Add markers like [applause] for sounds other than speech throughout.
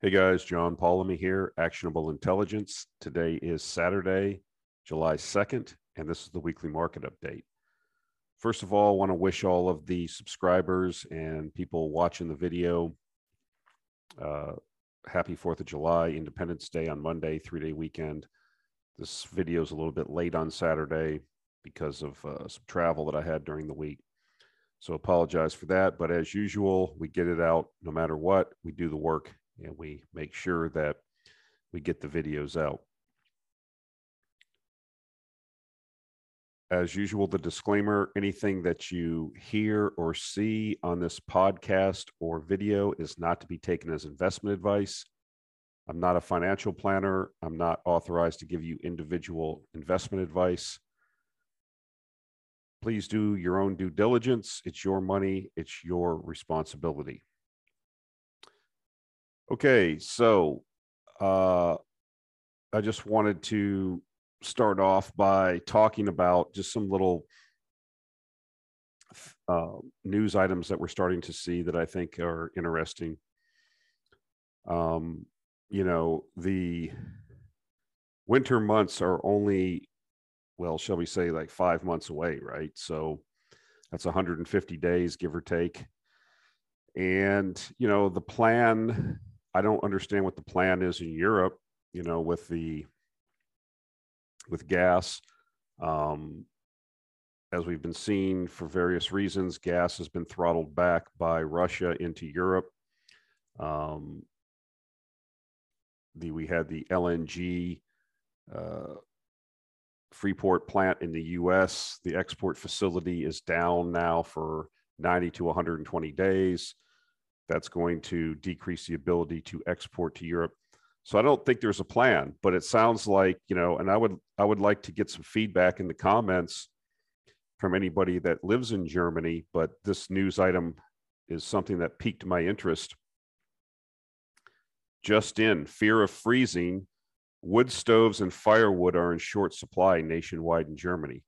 Hey guys, John Polomny here, Actionable Intelligence. Today is Saturday, July 2nd, and this is the weekly market update. First of all, I want to wish all of the subscribers and people watching the video uh, happy 4th of July, Independence Day on Monday, three day weekend. This video is a little bit late on Saturday because of uh, some travel that I had during the week. So apologize for that. But as usual, we get it out no matter what. We do the work and we make sure that we get the videos out. As usual, the disclaimer anything that you hear or see on this podcast or video is not to be taken as investment advice. I'm not a financial planner. I'm not authorized to give you individual investment advice. Please do your own due diligence. It's your money, it's your responsibility. Okay, so uh, I just wanted to start off by talking about just some little uh, news items that we're starting to see that I think are interesting. Um, you know, the winter months are only, well, shall we say, like five months away, right? So that's 150 days, give or take. And, you know, the plan I don't understand what the plan is in Europe, you know, with the with gas. Um, as we've been seeing for various reasons, gas has been throttled back by Russia into Europe. Um, the we had the LNG uh, Freeport plant in the U.S. The export facility is down now for 90 to 120 days that's going to decrease the ability to export to Europe. So I don't think there's a plan, but it sounds like, you know, and I would I would like to get some feedback in the comments from anybody that lives in Germany, but this news item is something that piqued my interest. Just in, fear of freezing, wood stoves and firewood are in short supply nationwide in Germany.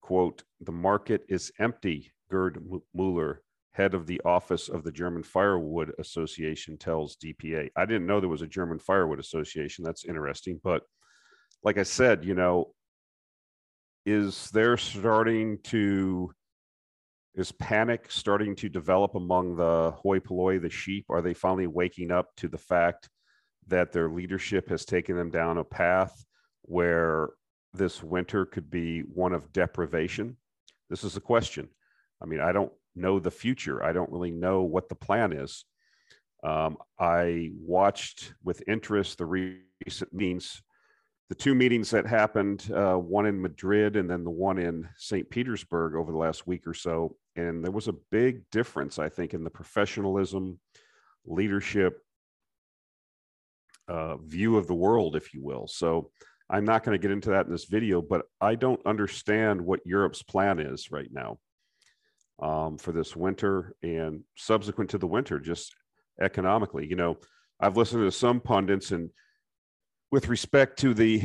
Quote, the market is empty, Gerd Mueller, head of the office of the German Firewood Association tells DPA. I didn't know there was a German Firewood Association. That's interesting. But like I said, you know, is there starting to, is panic starting to develop among the hoi polloi, the sheep? Are they finally waking up to the fact that their leadership has taken them down a path where this winter could be one of deprivation? This is a question. I mean, I don't know the future. I don't really know what the plan is. Um, I watched with interest the recent meetings, the two meetings that happened, uh, one in Madrid and then the one in St. Petersburg over the last week or so. And there was a big difference, I think, in the professionalism, leadership, uh, view of the world, if you will. So I'm not going to get into that in this video, but I don't understand what Europe's plan is right now um, for this winter and subsequent to the winter, just economically. You know, I've listened to some pundits, and with respect to the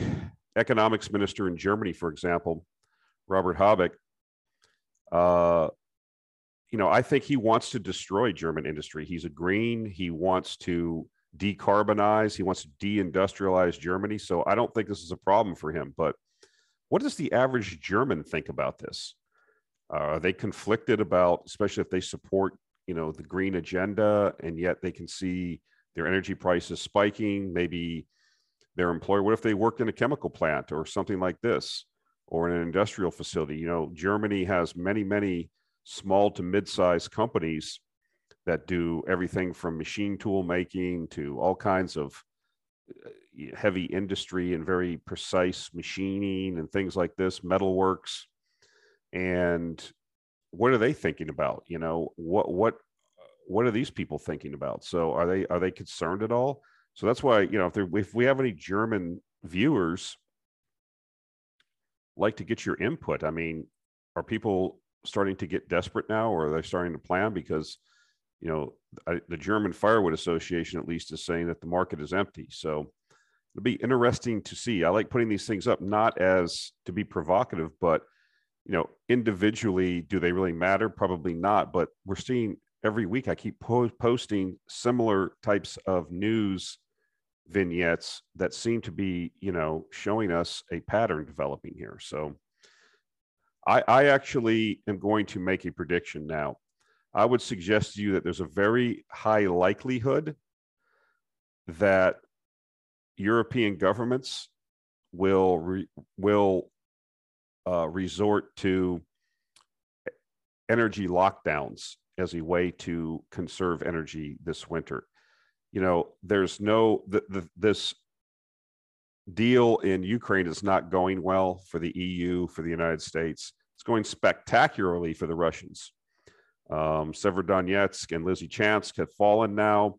economics minister in Germany, for example, Robert Habeck, uh, you know, I think he wants to destroy German industry. He's a green. He wants to decarbonize. He wants to deindustrialize Germany. So I don't think this is a problem for him. But what does the average German think about this? Uh, are they conflicted about, especially if they support, you know, the green agenda, and yet they can see their energy prices spiking? Maybe their employer. What if they worked in a chemical plant or something like this, or in an industrial facility? You know, Germany has many, many small to mid-sized companies that do everything from machine tool making to all kinds of uh, heavy industry and very precise machining and things like this, metalworks and what are they thinking about? You know what what what are these people thinking about? So are they are they concerned at all? So that's why you know if, if we have any german viewers like to get your input. I mean are people starting to get desperate now or are they starting to plan? Because you know I, the german firewood association at least is saying that the market is empty. So it'll be interesting to see. I like putting these things up not as to be provocative but you know, individually, do they really matter? Probably not. But we're seeing every week I keep po- posting similar types of news vignettes that seem to be, you know, showing us a pattern developing here. So I, I actually am going to make a prediction now. I would suggest to you that there's a very high likelihood that European governments will re, will uh, resort to energy lockdowns as a way to conserve energy this winter. You know, there's no this deal in Ukraine is not going well for the EU, for the United States. It's going spectacularly for the Russians. Um, Severodonetsk and Lysychansk have fallen now.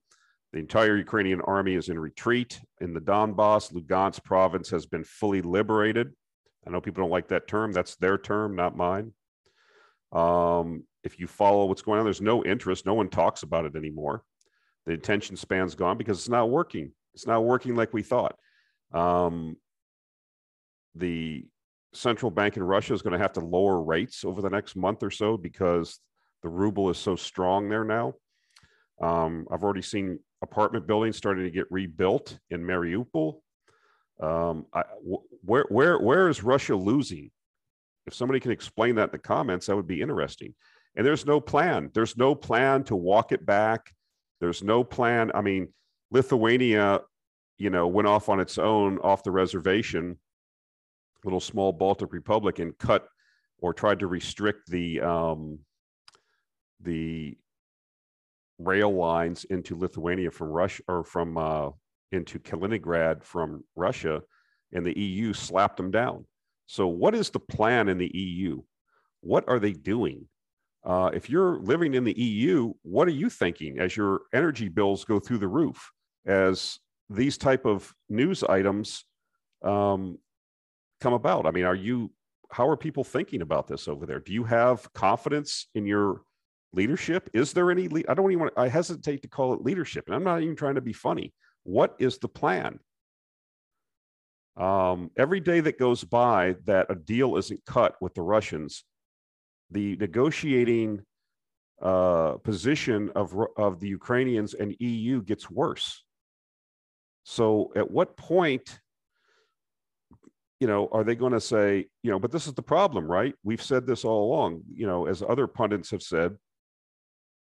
The entire Ukrainian army is in retreat in the Donbass. Lugansk province has been fully liberated. I know people don't like that term. That's their term, not mine. Um, if you follow what's going on, there's no interest. No one talks about it anymore. The attention span's gone because it's not working. It's not working like we thought. Um, the central bank in Russia is going to have to lower rates over the next month or so because the ruble is so strong there now. Um, I've already seen apartment buildings starting to get rebuilt in Mariupol. Um, I, where where where is Russia losing? If somebody can explain that in the comments, that would be interesting. And there's no plan. There's no plan to walk it back. There's no plan. I mean, Lithuania, you know, went off on its own off the reservation, little small Baltic republic, and cut or tried to restrict the um, the rail lines into Lithuania from Russia or from uh, into Kaliningrad from Russia, and the EU slapped them down. So, what is the plan in the EU? What are they doing? Uh, if you're living in the EU, what are you thinking as your energy bills go through the roof? As these type of news items um, come about, I mean, are you? How are people thinking about this over there? Do you have confidence in your leadership? Is there any? Le- I don't even. Want, I hesitate to call it leadership, and I'm not even trying to be funny. What is the plan? Um, every day that goes by that a deal isn't cut with the Russians, the negotiating uh, position of of the Ukrainians and EU gets worse. So, at what point? you know, are they going to say, you know, but this is the problem, right? We've said this all along, you know, as other pundits have said,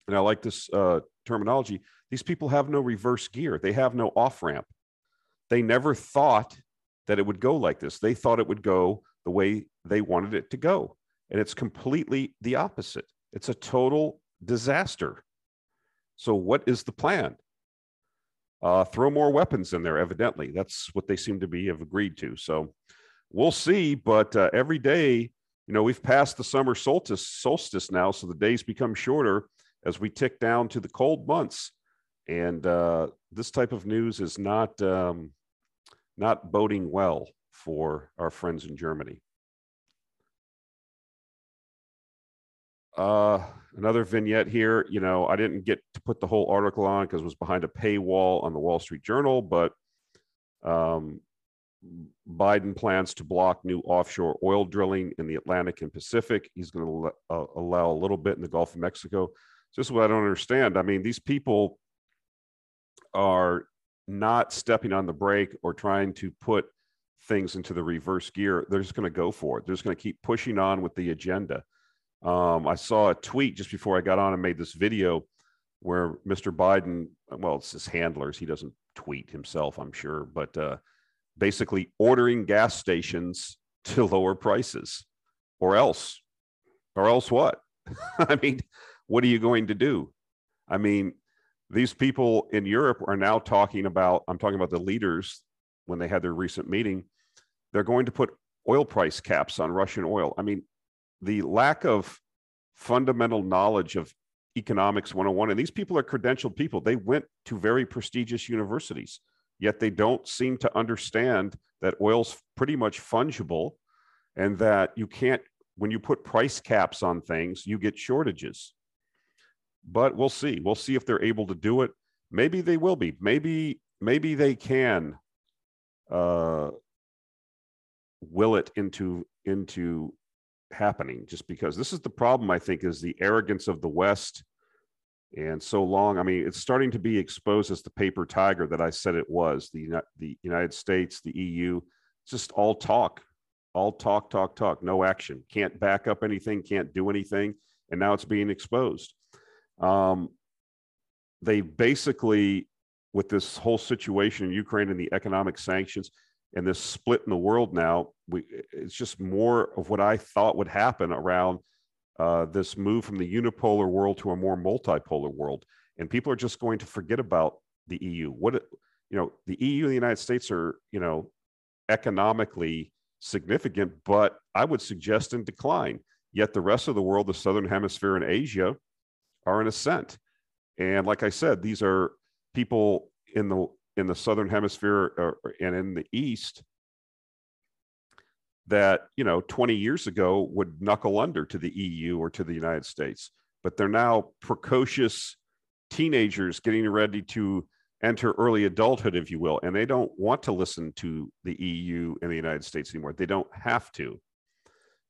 and I like this uh, terminology, these people have no reverse gear. They have no off ramp. They never thought that it would go like this. They thought it would go the way they wanted it to go. And it's completely the opposite. It's a total disaster. So, what is the plan? Uh, throw more weapons in there, evidently. That's what they seem to be have agreed to. So, we'll see. But uh, every day, you know, we've passed the summer solstice, solstice now, so the days become shorter as we tick down to the cold months. And uh, this type of news is not um, not boding well for our friends in Germany. Uh, another vignette here. You know, I didn't get to put the whole article on because it was behind a paywall on the Wall Street Journal, but um, Biden plans to block new offshore oil drilling in the Atlantic and Pacific. He's going to uh, allow a little bit in the Gulf of Mexico just what I don't understand. I mean, these people are not stepping on the brake or trying to put things into the reverse gear. They're just going to go for it. They're just going to keep pushing on with the agenda. Um, I saw a tweet just before I got on and made this video where Mr. Biden, well, it's his handlers. He doesn't tweet himself, I'm sure, but uh, basically ordering gas stations to lower prices or else, or else what? [laughs] I mean, what are you going to do? I mean, these people in Europe are now talking about, I'm talking about the leaders when they had their recent meeting, they're going to put oil price caps on Russian oil. I mean, the lack of fundamental knowledge of economics 101, and these people are credentialed people. They went to very prestigious universities, yet they don't seem to understand that oil's pretty much fungible and that you can't, when you put price caps on things, you get shortages but we'll see. We'll see if they're able to do it. Maybe they will be. Maybe maybe they can uh, will it into into happening. Just because this is the problem, I think, is the arrogance of the West And so long, I mean, it's starting to be exposed as the paper tiger that I said it was. The the United States, the EU, just all talk, all talk, talk, talk, no action. Can't back up anything, can't do anything, and now it's being exposed. Um, they basically, with this whole situation in Ukraine and the economic sanctions and this split in the world now, we, it's just more of what I thought would happen around uh, this move from the unipolar world to a more multipolar world. And people are just going to forget about the EU. What, you know, the EU and the United States are, you know, economically significant, but I would suggest in decline. Yet the rest of the world, the Southern Hemisphere and Asia, are in ascent. And like I said, these are people in the in the southern hemisphere uh, and in the east that you know 20 years ago would knuckle under to the EU or to the United States, but they're now precocious teenagers getting ready to enter early adulthood, if you will, and they don't want to listen to the EU and the United States anymore. They don't have to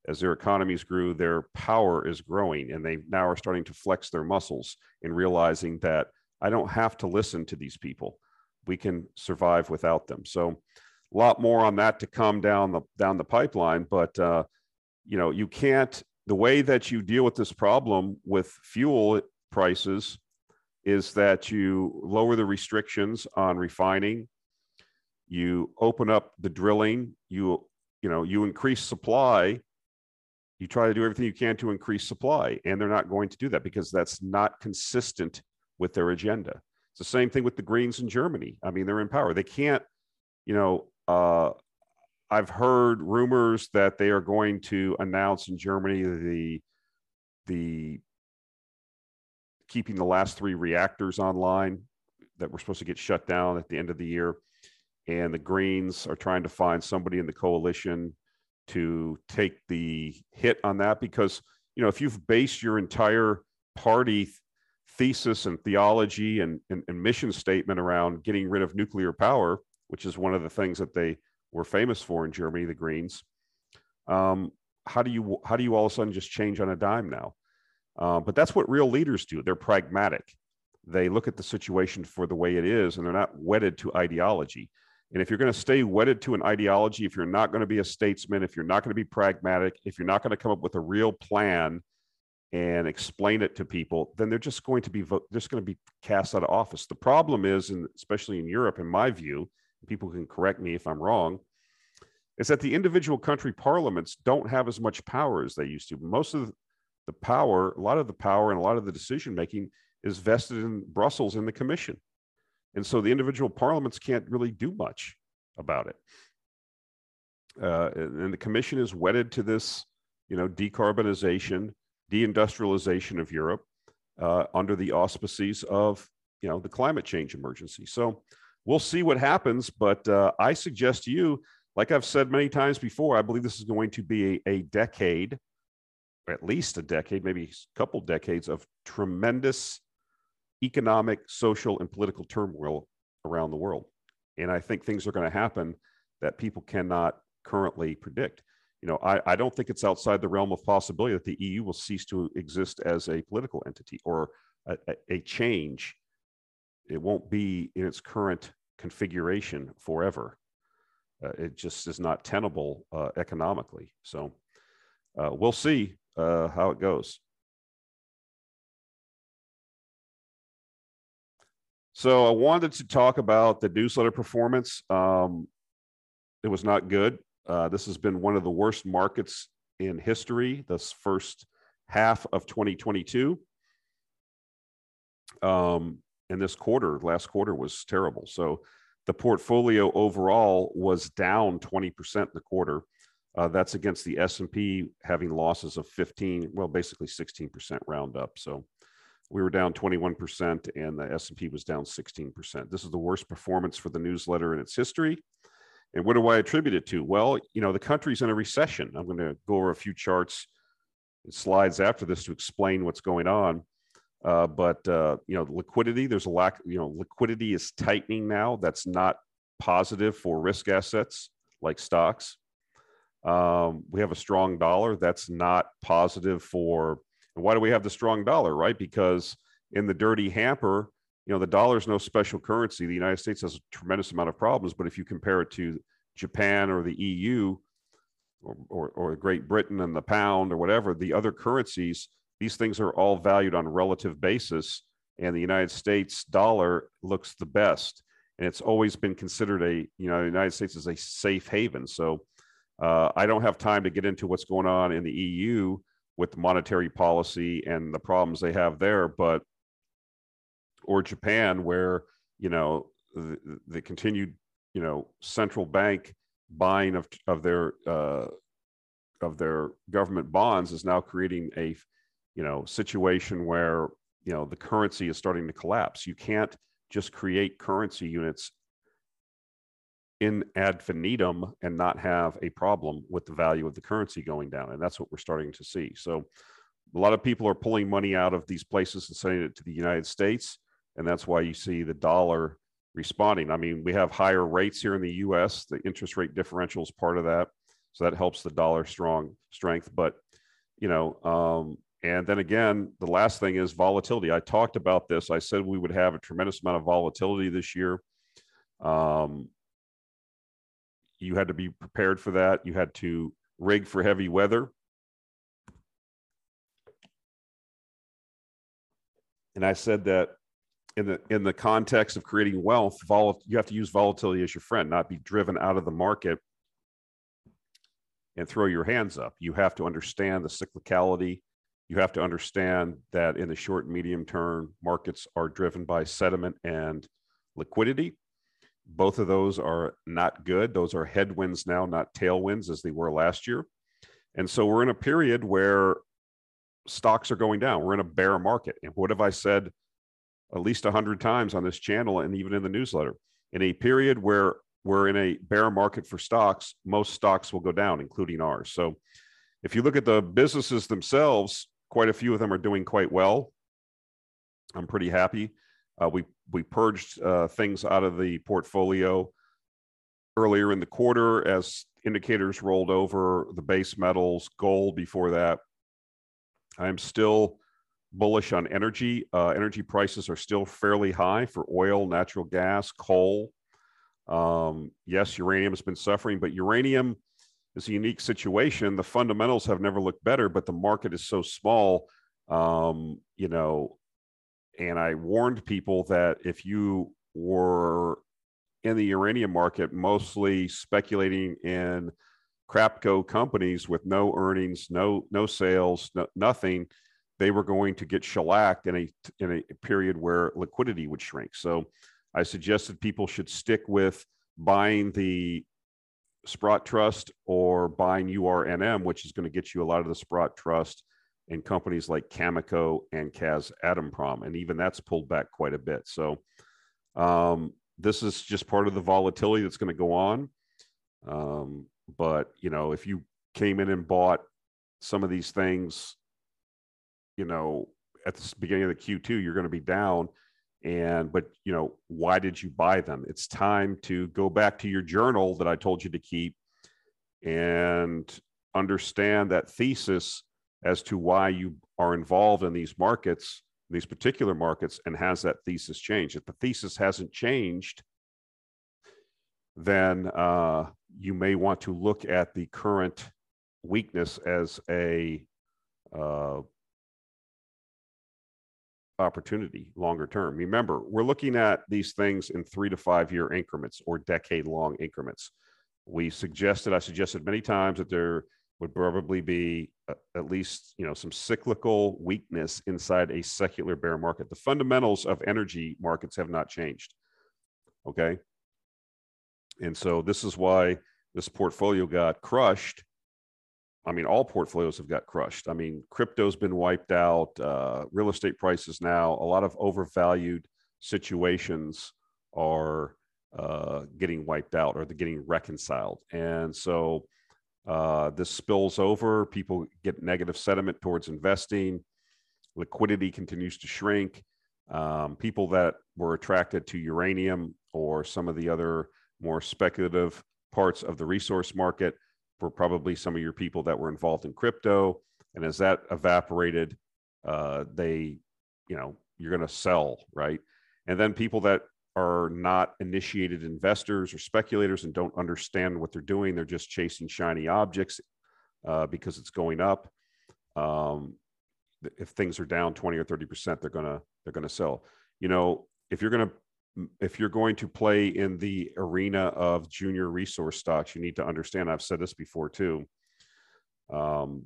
as their economies grew, their power is growing, and they now are starting to flex their muscles in realizing that I don't have to listen to these people. We can survive without them. So, a lot more on that to come down the down the pipeline. But uh, you know, you can't. The way that you deal with this problem with fuel prices is that you lower the restrictions on refining. You open up the drilling. You you know you increase supply you try to do everything you can to increase supply and they're not going to do that because that's not consistent with their agenda. It's the same thing with the greens in germany. I mean they're in power. They can't you know uh, i've heard rumors that they are going to announce in germany the the keeping the last three reactors online that were supposed to get shut down at the end of the year. And the greens are trying to find somebody in the coalition to take the hit on that because you know if you've based your entire party thesis and theology and, and, and, mission statement around getting rid of nuclear power which is one of the things that they were famous for in germany the greens um, how do you how do you all of a sudden just change on a dime now? Uh, but that's what real leaders do. They're pragmatic. They look at the situation for the way it is and they're not wedded to ideology and if you're going to stay wedded to an ideology, if you're not going to be a statesman, if you're not going to be pragmatic, if you're not going to come up with a real plan and explain it to people, then they're just going to be just going to be cast out of office. The problem is, and especially in Europe, in my view, people can correct me if I'm wrong, is that the individual country parliaments don't have as much power as they used to. Most of the power, a lot of the power, and a lot of the decision making is vested in Brussels and the Commission. And so the individual parliaments can't really do much about it. Uh, and the commission is wedded to this, you know, decarbonization, deindustrialization of Europe uh, under the auspices of, you know, the climate change emergency. So we'll see what happens. But uh, I suggest to you, like I've said many times before, I believe this is going to be a, a decade, at least a decade, maybe a couple decades of tremendous economic, social, and political turmoil around the world. And I think things are going to happen that people cannot currently predict. You know, I, I don't think it's outside the realm of possibility that the EU will cease to exist as a political entity or a, a change. It won't be in its current configuration forever. Uh, it just is not tenable uh, economically. So uh, we'll see uh, how it goes. So I wanted to talk about the newsletter performance. Um, it was not good. Uh, this has been one of the worst markets in history. This first half of 2022, um, and this quarter, last quarter, was terrible. So the portfolio overall was down 20% in the quarter. Uh, that's against the S&P having losses of 15, well, basically 16% round up. So we were down 21% and the s&p was down 16% this is the worst performance for the newsletter in its history. And what do i attribute it to? Well you know the country's in a recession. I'm going to go over a few charts and slides after this to explain what's going on. Uh, but uh, you know liquidity there's a lack you know liquidity is tightening now. That's not positive for risk assets like stocks. Um, we have a strong dollar. That's not positive for and why do we have the strong dollar, right? Because in the dirty hamper, you know, the dollar is no special currency. The United States has a tremendous amount of problems, but if you compare it to Japan or the EU or, or, or Great Britain and the pound or whatever, the other currencies, these things are all valued on a relative basis. And the United States dollar looks the best. And it's always been considered a, you know, the United States is a safe haven. So uh, I don't have time to get into what's going on in the EU with monetary policy and the problems they have there, but or Japan, where you know the, the continued you know central bank buying of of their uh, of their government bonds is now creating a you know situation where you know the currency is starting to collapse. You can't just create currency units in ad infinitum and not have a problem with the value of the currency going down. And that's what we're starting to see. So a lot of people are pulling money out of these places and sending it to the United States. And that's why you see the dollar responding. I mean, we have higher rates here in the US. The interest rate differential is part of that. So that helps the dollar strong strength. But, you know, um, and then again, the last thing is volatility. I talked about this. I said we would have a tremendous amount of volatility this year. Um, you had to be prepared for that. You had to rig for heavy weather. And I said that in the in the context of creating wealth, vol- you have to use volatility as your friend, not be driven out of the market and throw your hands up. You have to understand the cyclicality. You have to understand that in the short and medium term, markets are driven by sentiment and liquidity. Both of those are not good. Those are headwinds now, not tailwinds as they were last year. And so we're in a period where stocks are going down. We're in a bear market. And what have I said at least 100 times on this channel and even in the newsletter? In a period where we're in a bear market for stocks, most stocks will go down, including ours. So if you look at the businesses themselves, quite a few of them are doing quite well. I'm pretty happy. Uh, we we purged uh, things out of the portfolio earlier in the quarter as indicators rolled over the base metals, gold before that. I'm still bullish on energy. Uh, energy prices are still fairly high for oil, natural gas, coal. Um, yes, uranium has been suffering, but uranium is a unique situation. The fundamentals have never looked better, but the market is so small. Um, you know, and I warned people that if you were in the uranium market, mostly speculating in crapco companies with no earnings, no no sales, no, nothing, they were going to get shellacked in a in a period where liquidity would shrink. So I suggested people should stick with buying the Sprott Trust or buying URNM, which is going to get you a lot of the Sprott Trust in companies like Cameco and Kazatomprom, and even that's pulled back quite a bit. So um, this is just part of the volatility that's going to go on. Um, but you know, if you came in and bought some of these things, you know, at the beginning of the Q2, you're going to be down. And but you know, why did you buy them? It's time to go back to your journal that I told you to keep and understand that thesis as to why you are involved in these markets, these particular markets, and has that thesis changed? If the thesis hasn't changed, then uh, you may want to look at the current weakness as a uh, opportunity longer term. Remember, we're looking at these things in three to five year increments or decade long increments. We suggested, I suggested many times that there would probably be uh, at least you know some cyclical weakness inside a secular bear market. The fundamentals of energy markets have not changed. Okay, and so this is why this portfolio got crushed. I mean, all portfolios have got crushed. I mean, crypto's been wiped out. Uh, real estate prices now, a lot of overvalued situations are uh, getting wiped out or they're getting reconciled. And so uh, this spills over. People get negative sentiment towards investing. Liquidity continues to shrink. Um, people that were attracted to uranium or some of the other more speculative parts of the resource market were probably some of your people that were involved in crypto. And as that evaporated, uh, they, you know, you're going to sell, right? And then people that are not initiated investors or speculators and don't understand what they're doing, they're just chasing shiny objects uh, because it's going up. Um, if things are down 20 or 30 percent, they're gonna they're gonna sell. You know, if you're gonna if you're going to play in the arena of junior resource stocks, you need to understand. I've said this before too. Um,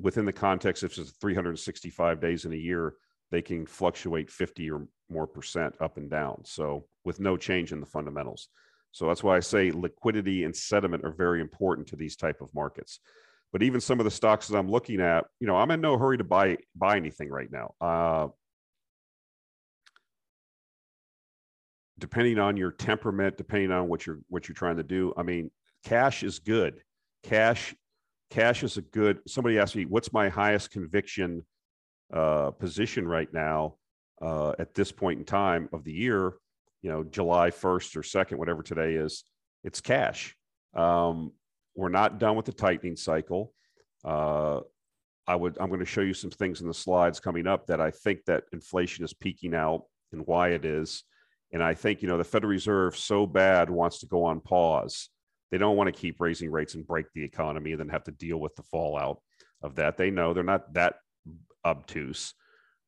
within the context of just 365 days in a year, they can fluctuate 50 or more percent up and down. So with no change in the fundamentals. So that's why I say liquidity and sentiment are very important to these type of markets. But even some of the stocks that I'm looking at, you know, I'm in no hurry to buy buy anything right now. Uh, depending on your temperament, depending on what you're what you're trying to do. I mean, cash is good. Cash cash is a good. Somebody asked me, "What's my highest conviction uh, position right now uh, at this point in time of the year?" You know, July first or second, whatever today is. It's cash. Um, we're not done with the tightening cycle. Uh, I would. I'm going to show you some things in the slides coming up that I think that inflation is peaking out and why it is. And I think, you know, the Federal Reserve so bad wants to go on pause. They don't want to keep raising rates and break the economy and then have to deal with the fallout of that. They know they're not that obtuse.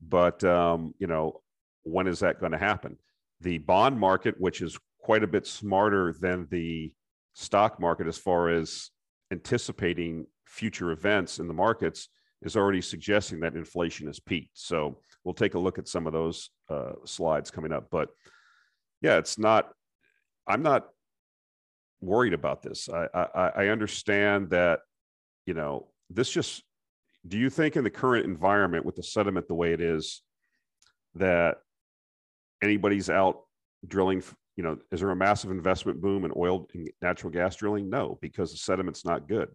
But, um, you know, when is that going to happen? The bond market, which is quite a bit smarter than the stock market as far as anticipating future events in the markets, is already suggesting that inflation has peaked. So we'll take a look at some of those uh, slides coming up. But yeah, it's not, I'm not worried about this. I, I, I understand that, you know, this just, do you think in the current environment with the sentiment the way it is, that anybody's out drilling, you know, is there a massive investment boom in oil and natural gas drilling? No, because the sentiment's not good.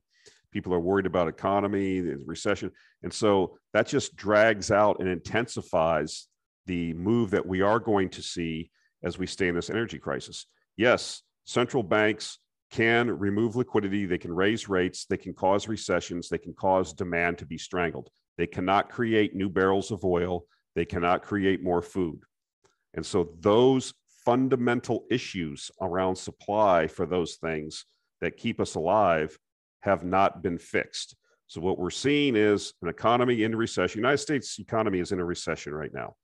People are worried about economy, the recession. And so that just drags out and intensifies the move that we are going to see as we stay in this energy crisis. Yes, central banks can remove liquidity, they can raise rates, they can cause recessions, they can cause demand to be strangled. They cannot create new barrels of oil, they cannot create more food. And so those fundamental issues around supply for those things that keep us alive have not been fixed. So what we're seeing is an economy in recession. United States economy is in a recession right now.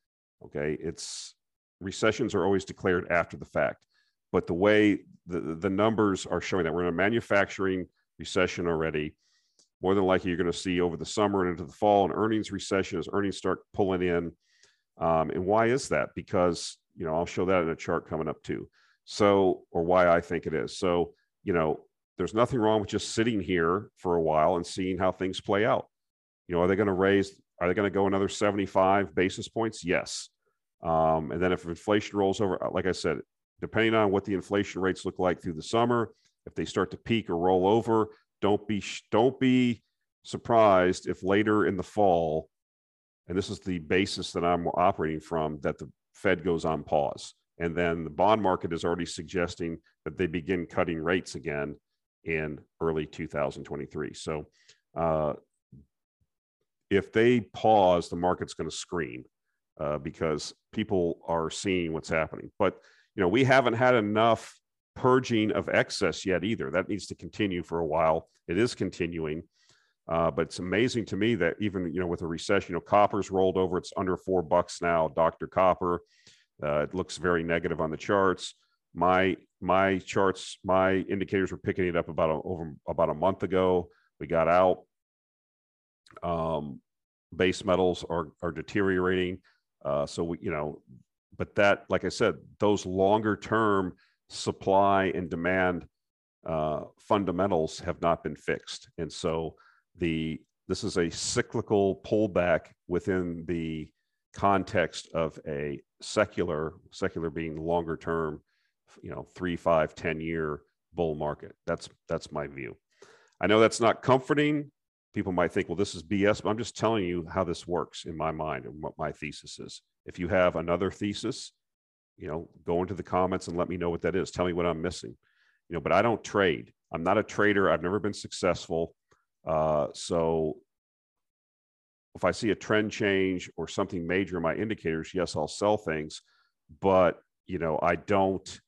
Okay, it's recessions are always declared after the fact. But the way the, the numbers are showing that we're in a manufacturing recession already, more than likely you're going to see over the summer and into the fall an earnings recession as earnings start pulling in. Um, and why is that? Because, you know, I'll show that in a chart coming up too. So, or why I think it is. So, you know, there's nothing wrong with just sitting here for a while and seeing how things play out. You know, are they going to raise, are they going to go another 75 basis points? Yes. Um, and then if inflation rolls over, like I said, depending on what the inflation rates look like through the summer, if they start to peak or roll over, don't be don't be surprised if later in the fall, and this is the basis that I'm operating from, that the Fed goes on pause. And then the bond market is already suggesting that they begin cutting rates again in early 2023. So uh, if they pause, the market's going to scream uh, because people are seeing what's happening. But you know, we haven't had enough purging of excess yet either. That needs to continue for a while. It is continuing. Uh, but it's amazing to me that even you know with a recession, you know, copper's rolled over. It's under four bucks now. Dr. Copper. Uh, it looks very negative on the charts. My my charts, my indicators were picking it up about a, over about a month ago. We got out. Um, base metals are are deteriorating. Uh, so we, you know, but that, like I said, those longer term supply and demand uh, fundamentals have not been fixed, and so the this is a cyclical pullback within the context of a secular, secular being longer term, you know, three, five, ten year bull market. That's that's my view. I know that's not comforting people might think, well, this is BS, but I'm just telling you how this works in my mind and what my thesis is. If you have another thesis, you know, go into the comments and let me know what that is. Tell me what I'm missing. You know, but I don't trade. I'm not a trader. I've never been successful. Uh, so if I see a trend change or something major in my indicators, yes, I'll sell things, but you know, I don't,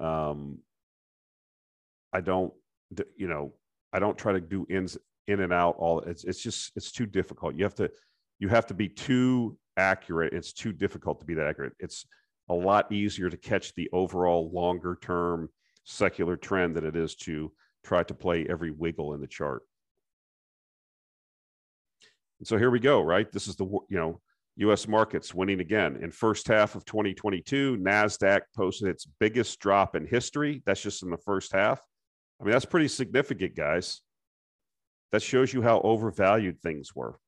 um, I don't, you know, I don't try to do ins in and out all. It's it's just it's too difficult. You have to you have to be too accurate. It's too difficult to be that accurate. It's a lot easier to catch the overall longer term secular trend than it is to try to play every wiggle in the chart. And so here we go, right? This is the you know U.S. markets winning again in first half of 2022. Nasdaq posted its biggest drop in history. That's just in the first half. I mean, that's pretty significant, guys. That shows you how overvalued things were.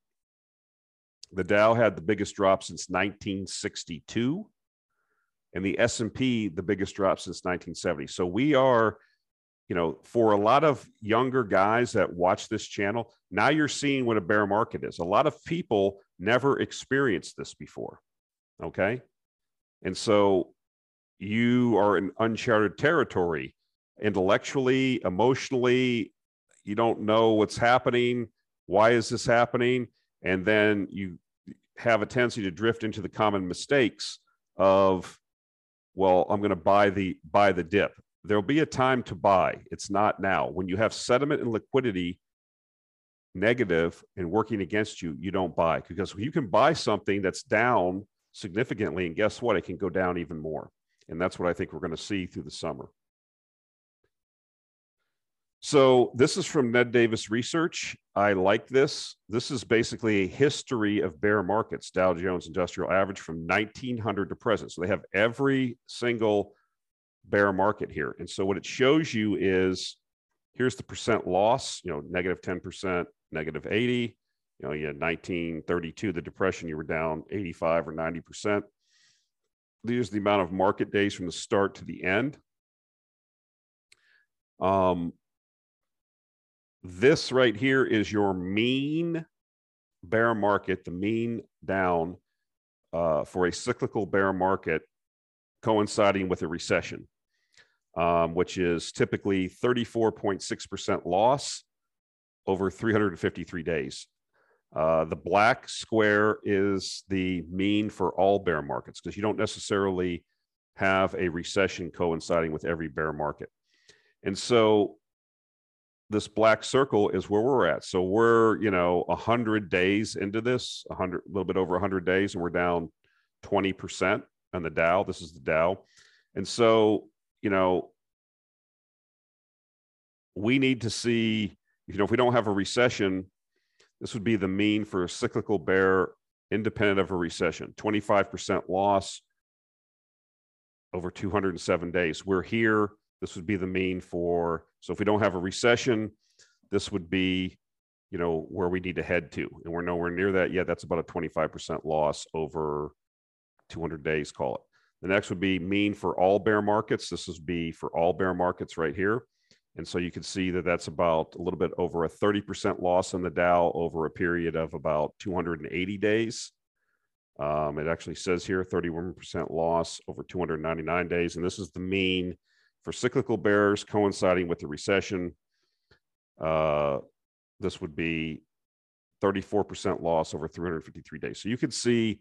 The Dow had the biggest drop since 1962, and the S&P the biggest drop since 1970. So we are you know, for a lot of younger guys that watch this channel, now you're seeing what a bear market is. A lot of people never experienced this before. Okay. And so you are in uncharted territory intellectually, emotionally. You don't know what's happening. Why is this happening? And then you have a tendency to drift into the common mistakes of, well, I'm going to buy the buy the dip there'll be a time to buy. It's not now. When you have sentiment and liquidity negative and working against you, you don't buy because you can buy something that's down significantly. And guess what? It can go down even more. And that's what I think we're going to see through the summer. So this is from Ned Davis Research. I like this. This is basically a history of bear markets, Dow Jones Industrial Average from 1900 to present. So they have every single bear market here. And so what it shows you is here's the percent loss, you know, negative 10%, negative 80. You know, you had 1932, the depression, you were down 85 or 90%. Here's the amount of market days from the start to the end. Um, this right here is your mean bear market, the mean down uh, for a cyclical bear market coinciding with a recession um, which is typically 34.6% loss over 353 days. Uh, the black square is the mean for all bear markets because you don't necessarily have a recession coinciding with every bear market. And so this black circle is where we're at. So we're, you know, 100 days into this—a 100 a little bit over 100 days and we're down 20% on the Dow. This is the Dow. And so you know, we need to see, you know, if we don't have a recession, this would be the mean for a cyclical bear independent of a recession 25% loss over 207 days. We're here. This would be the mean for, so if we don't have a recession, this would be, you know, where we need to head to. And we're nowhere near that yet. That's about a 25% loss over 200 days, call it. The next would be mean for all bear markets. This would be for all bear markets right here. And so you can see that that's about a little bit over a 30% loss in the Dow over a period of about 280 days. Um, it actually says here 31% loss over 299 days. And this is the mean for cyclical bears coinciding with the recession. Uh, this would be 34% loss over 353 days. So you can see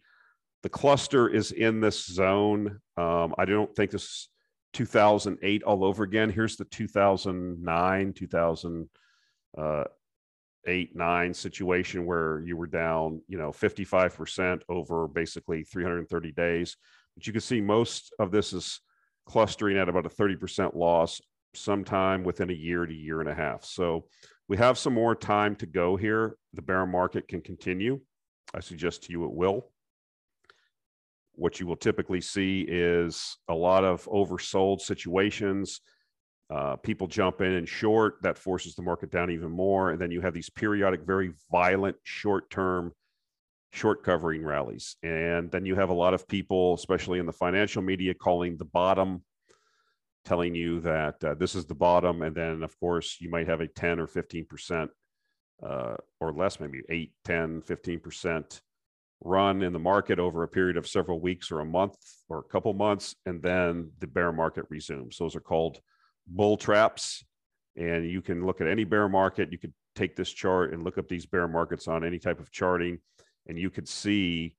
the cluster is in this zone. Um, I don't think this 2008 all over again. Here's the 2009, 2008, nine situation where you were down, you know, 55% over basically 330 days. But you can see most of this is clustering at about a 30% loss sometime within a year to year and a half. So we have some more time to go here. The bear market can continue. I suggest to you it will what you will typically see is a lot of oversold situations. Uh, people jump in and short, that forces the market down even more. And then you have these periodic, very violent short term short covering rallies. And then you have a lot of people, especially in the financial media, calling the bottom, telling you that uh, this is the bottom. And then, of course, you might have a 10 or 15% uh, or less, maybe 8, 10, 15% run in the market over a period of several weeks or a month or a couple months, and then the bear market resumes. Those are called bull traps. And you can look at any bear market. You could take this chart and look up these bear markets on any type of charting. And you could see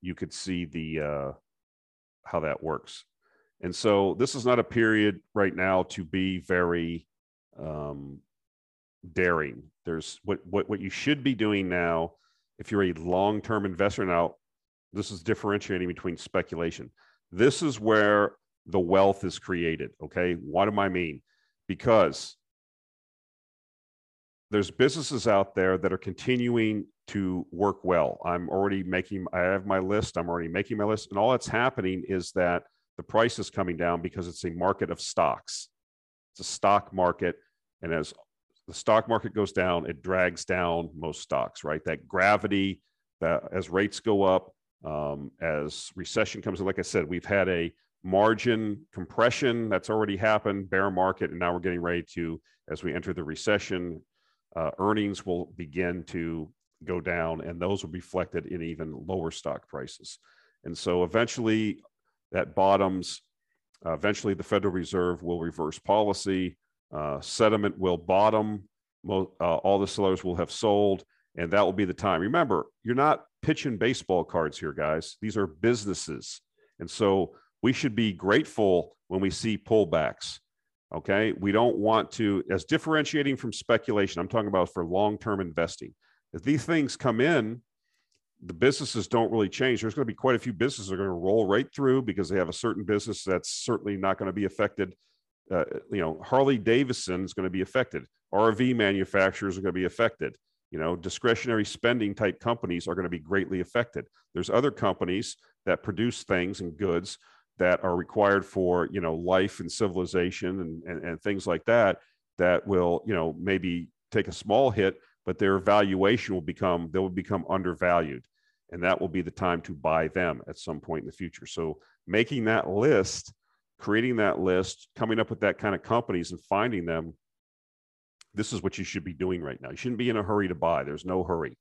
you could see the uh, how that works. And so this is not a period right now to be very um, daring. There's what what what you should be doing now if you're a long-term investor now this is differentiating between speculation. This is where the wealth is created, okay? What do I mean? Because there's businesses out there that are continuing to work well. I'm already making, I have my list, I'm already making my list. And all that's happening is that the price is coming down because it's a market of stocks. It's a stock market. And as the stock market goes down, it drags down most stocks, right? That gravity, that as rates go up, um, as recession comes in, like I said, we've had a margin compression that's already happened, bear market, and now we're getting ready to, as we enter the recession, uh, earnings will begin to go down, and those will be reflected in even lower stock prices. And so eventually, that bottoms. Uh, eventually, the Federal Reserve will reverse policy. Uh, sentiment will bottom. Mo- uh, all the sellers will have sold, and that will be the time. Remember, you're not pitching baseball cards here, guys. These are businesses, and so we should be grateful when we see pullbacks. Okay. We don't want to, as differentiating from speculation, I'm talking about for long term investing. If these things come in, the businesses don't really change. There's going to be quite a few businesses that are going to roll right through because they have a certain business that's certainly not going to be affected. Uh, you know, Harley Davidson is going to be affected. RV manufacturers are going to be affected. You know, discretionary spending type companies are going to be greatly affected. There's other companies that produce things and goods that are required for you know life and civilization and, and, and things like that that will you know maybe take a small hit but their valuation will become they will become undervalued and that will be the time to buy them at some point in the future so making that list creating that list coming up with that kind of companies and finding them this is what you should be doing right now you shouldn't be in a hurry to buy there's no hurry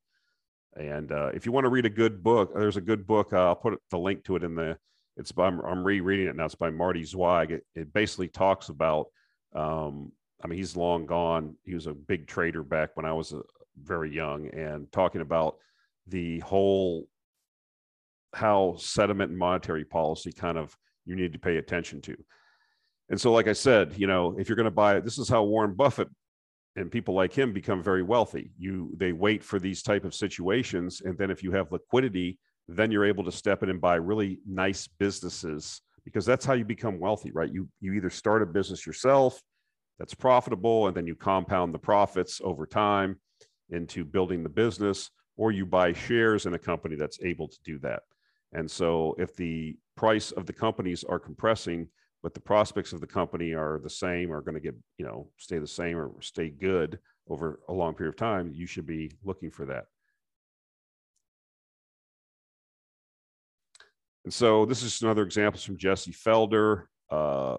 and uh, if you want to read a good book there's a good book uh, i'll put the link to it in the it's by I'm, I'm rereading it now. It's by Marty Zweig. It, it basically talks about. Um, I mean, he's long gone. He was a big trader back when I was a, very young, and talking about the whole how sentiment and monetary policy kind of you need to pay attention to. And so, like I said, you know, if you're going to buy it, this is how Warren Buffett and people like him become very wealthy. You they wait for these type of situations, and then if you have liquidity then you're able to step in and buy really nice businesses because that's how you become wealthy, right? You you either start a business yourself that's profitable and then you compound the profits over time into building the business or you buy shares in a company that's able to do that. And so if the price of the companies are compressing but the prospects of the company are the same are going to get, you know, stay the same or stay good over a long period of time, you should be looking for that. And so this is another example from Jesse Felder. Uh,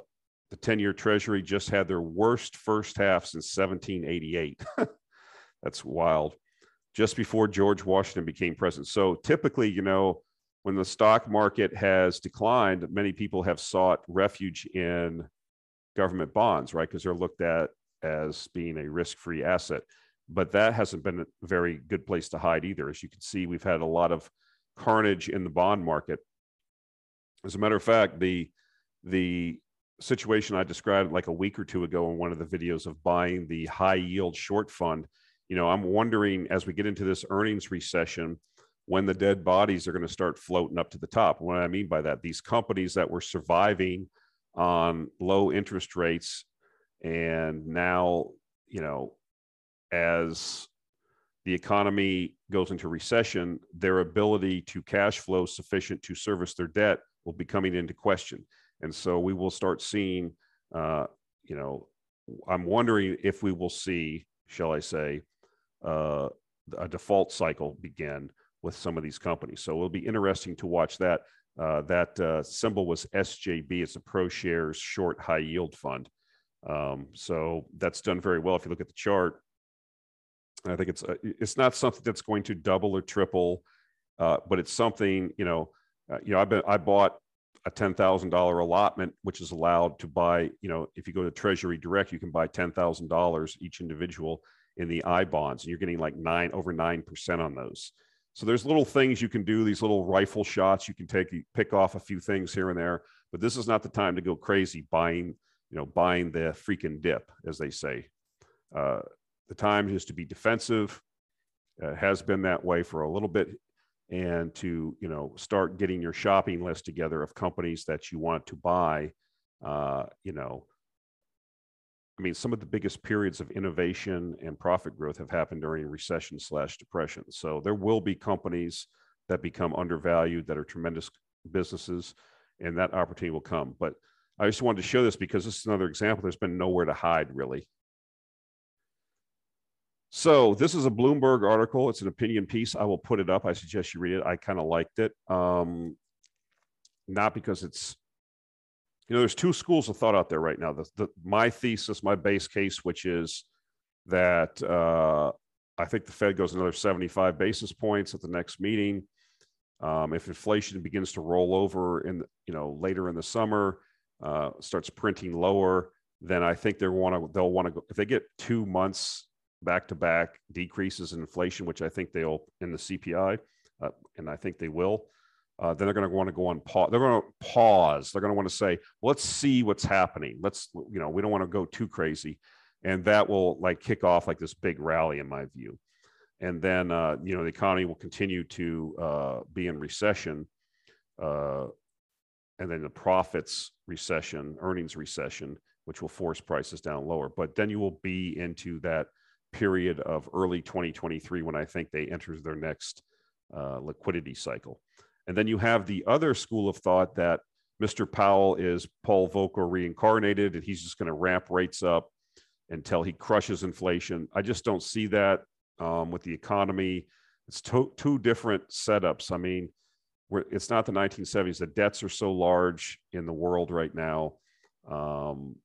the 10 year treasury just had their worst first half since 1788. [laughs] That's wild. Just before George Washington became president. So typically, you know, when the stock market has declined, many people have sought refuge in government bonds, right? Because they're looked at as being a risk free asset. But that hasn't been a very good place to hide either. As you can see, we've had a lot of carnage in the bond market as a matter of fact, the the situation I described like a week or two ago in one of the videos of buying the high yield short fund, you know, I'm wondering as we get into this earnings recession when the dead bodies are going to start floating up to the top. What I mean by that, these companies that were surviving on low interest rates and now, you know, as the economy goes into recession, their ability to cash flow sufficient to service their debt will be coming into question. And so we will start seeing, uh, you know, I'm wondering if we will see, shall I say, uh, a default cycle begin with some of these companies. So it'll be interesting to watch that. Uh, that uh, symbol was SJB. It's a ProShares short high yield fund. Um, so that's done very well. If you look at the chart, I think it's uh, it's not something that's going to double or triple, uh, but it's something you know uh, you know, I've been I bought a ten thousand dollar allotment, which is allowed to buy. You know, if you go to Treasury Direct, you can buy ten thousand dollars each individual in the I bonds, and you're getting like nine over nine percent on those. So there's little things you can do, these little rifle shots. You can take, pick off a few things here and there, but this is not the time to go crazy buying, you know, buying the freaking dip, as they say. Uh, the time is to be defensive. Has been that way for a little bit, and to you know start getting your shopping list together of companies that you want to buy. Uh, you know, I mean, some of the biggest periods of innovation and profit growth have happened during recession slash depression. So there will be companies that become undervalued that are tremendous businesses, and that opportunity will come. But I just wanted to show this because this is another example. There's been nowhere to hide really. So this is a Bloomberg article. It's an opinion piece. I will put it up. I suggest you read it. I kind of liked it. Um, not because it's you know, there's two schools of thought out there right now. The, the my thesis, my base case, which is that uh, I think the Fed goes another 75 basis points at the next meeting. Um, if inflation begins to roll over in you know later in the summer, uh, starts printing lower, then I think they want to they'll want to go if they get two months back to back decreases in inflation, which I think they'll in the CPI, uh, and I think they will uh, then they're going to want to go on pause. They're going to pause. They're going to want to say, let's see what's happening. Let's, you know, we don't want to go too crazy. And that will like kick off like this big rally, in my view. And then, uh, you know, the economy will continue to uh, be in recession. Uh, and then the profits recession, earnings recession, which will force prices down lower. But then you will be into that period of early 2023 when I think they enter their next uh, liquidity cycle. And then you have the other school of thought that Mr. Powell is Paul Volcker reincarnated and he's just going to ramp rates up until he crushes inflation. I just don't see that um, with the economy. It's to- two different setups. I mean, it's not the 1970s. The debts are so large in the world right now. Um,